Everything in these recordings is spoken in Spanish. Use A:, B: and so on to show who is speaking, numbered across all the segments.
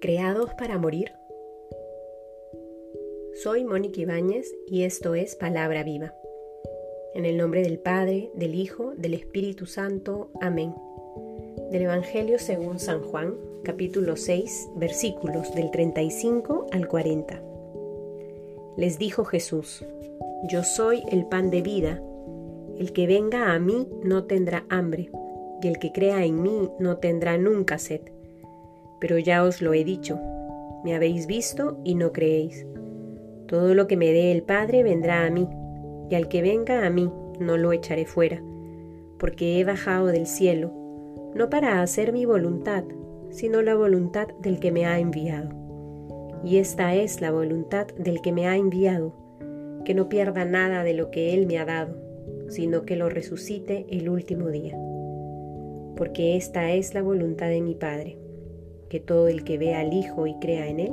A: ¿Creados para morir? Soy Mónica Ibáñez y esto es Palabra Viva. En el nombre del Padre, del Hijo, del Espíritu Santo. Amén. Del Evangelio según San Juan, capítulo 6, versículos del 35 al 40. Les dijo Jesús, Yo soy el pan de vida. El que venga a mí no tendrá hambre, y el que crea en mí no tendrá nunca sed pero ya os lo he dicho, me habéis visto y no creéis. Todo lo que me dé el Padre vendrá a mí, y al que venga a mí no lo echaré fuera, porque he bajado del cielo, no para hacer mi voluntad, sino la voluntad del que me ha enviado. Y esta es la voluntad del que me ha enviado, que no pierda nada de lo que Él me ha dado, sino que lo resucite el último día. Porque esta es la voluntad de mi Padre que todo el que vea al Hijo y crea en Él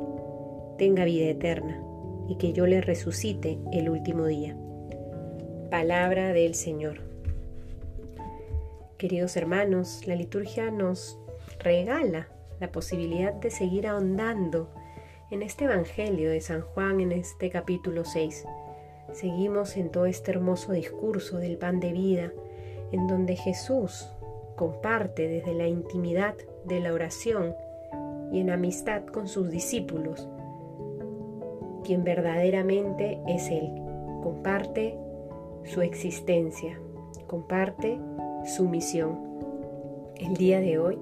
A: tenga vida eterna y que yo le resucite el último día. Palabra del Señor. Queridos hermanos, la liturgia nos regala la posibilidad de seguir ahondando en este Evangelio de San Juan en este capítulo 6. Seguimos en todo este hermoso discurso del pan de vida, en donde Jesús comparte desde la intimidad de la oración y en amistad con sus discípulos, quien verdaderamente es Él. Comparte su existencia, comparte su misión. El día de hoy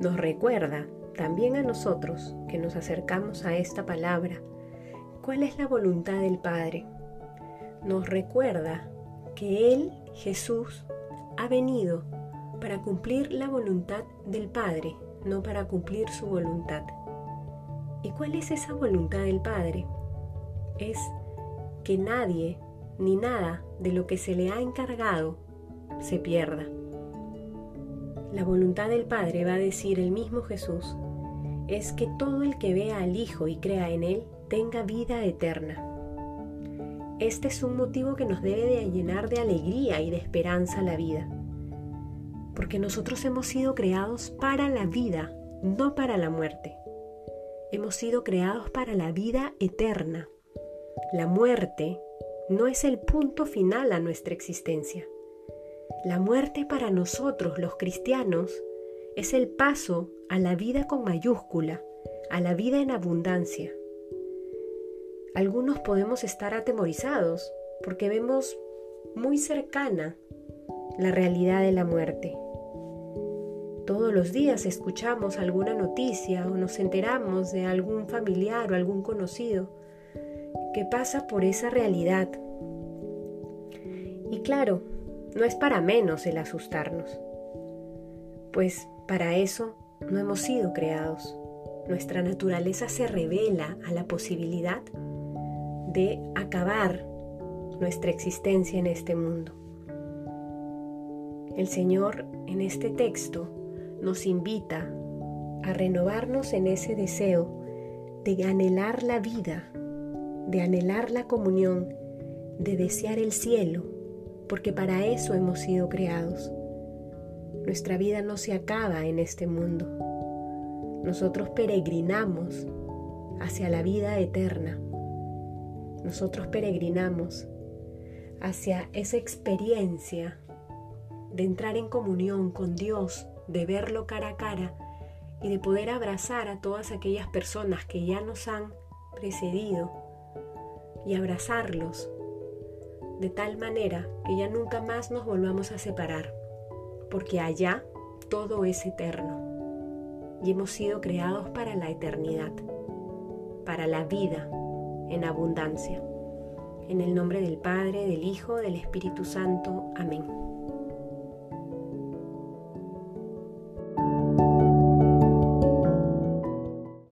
A: nos recuerda también a nosotros que nos acercamos a esta palabra, cuál es la voluntad del Padre. Nos recuerda que Él, Jesús, ha venido para cumplir la voluntad del Padre no para cumplir su voluntad. ¿Y cuál es esa voluntad del Padre? Es que nadie ni nada de lo que se le ha encargado se pierda. La voluntad del Padre, va a decir el mismo Jesús, es que todo el que vea al Hijo y crea en Él tenga vida eterna. Este es un motivo que nos debe de llenar de alegría y de esperanza la vida porque nosotros hemos sido creados para la vida, no para la muerte. Hemos sido creados para la vida eterna. La muerte no es el punto final a nuestra existencia. La muerte para nosotros los cristianos es el paso a la vida con mayúscula, a la vida en abundancia. Algunos podemos estar atemorizados porque vemos muy cercana la realidad de la muerte. Todos los días escuchamos alguna noticia o nos enteramos de algún familiar o algún conocido que pasa por esa realidad. Y claro, no es para menos el asustarnos, pues para eso no hemos sido creados. Nuestra naturaleza se revela a la posibilidad de acabar nuestra existencia en este mundo. El Señor en este texto nos invita a renovarnos en ese deseo de anhelar la vida, de anhelar la comunión, de desear el cielo, porque para eso hemos sido creados. Nuestra vida no se acaba en este mundo. Nosotros peregrinamos hacia la vida eterna. Nosotros peregrinamos hacia esa experiencia de entrar en comunión con Dios de verlo cara a cara y de poder abrazar a todas aquellas personas que ya nos han precedido y abrazarlos de tal manera que ya nunca más nos volvamos a separar, porque allá todo es eterno y hemos sido creados para la eternidad, para la vida en abundancia. En el nombre del Padre, del Hijo, del Espíritu Santo. Amén.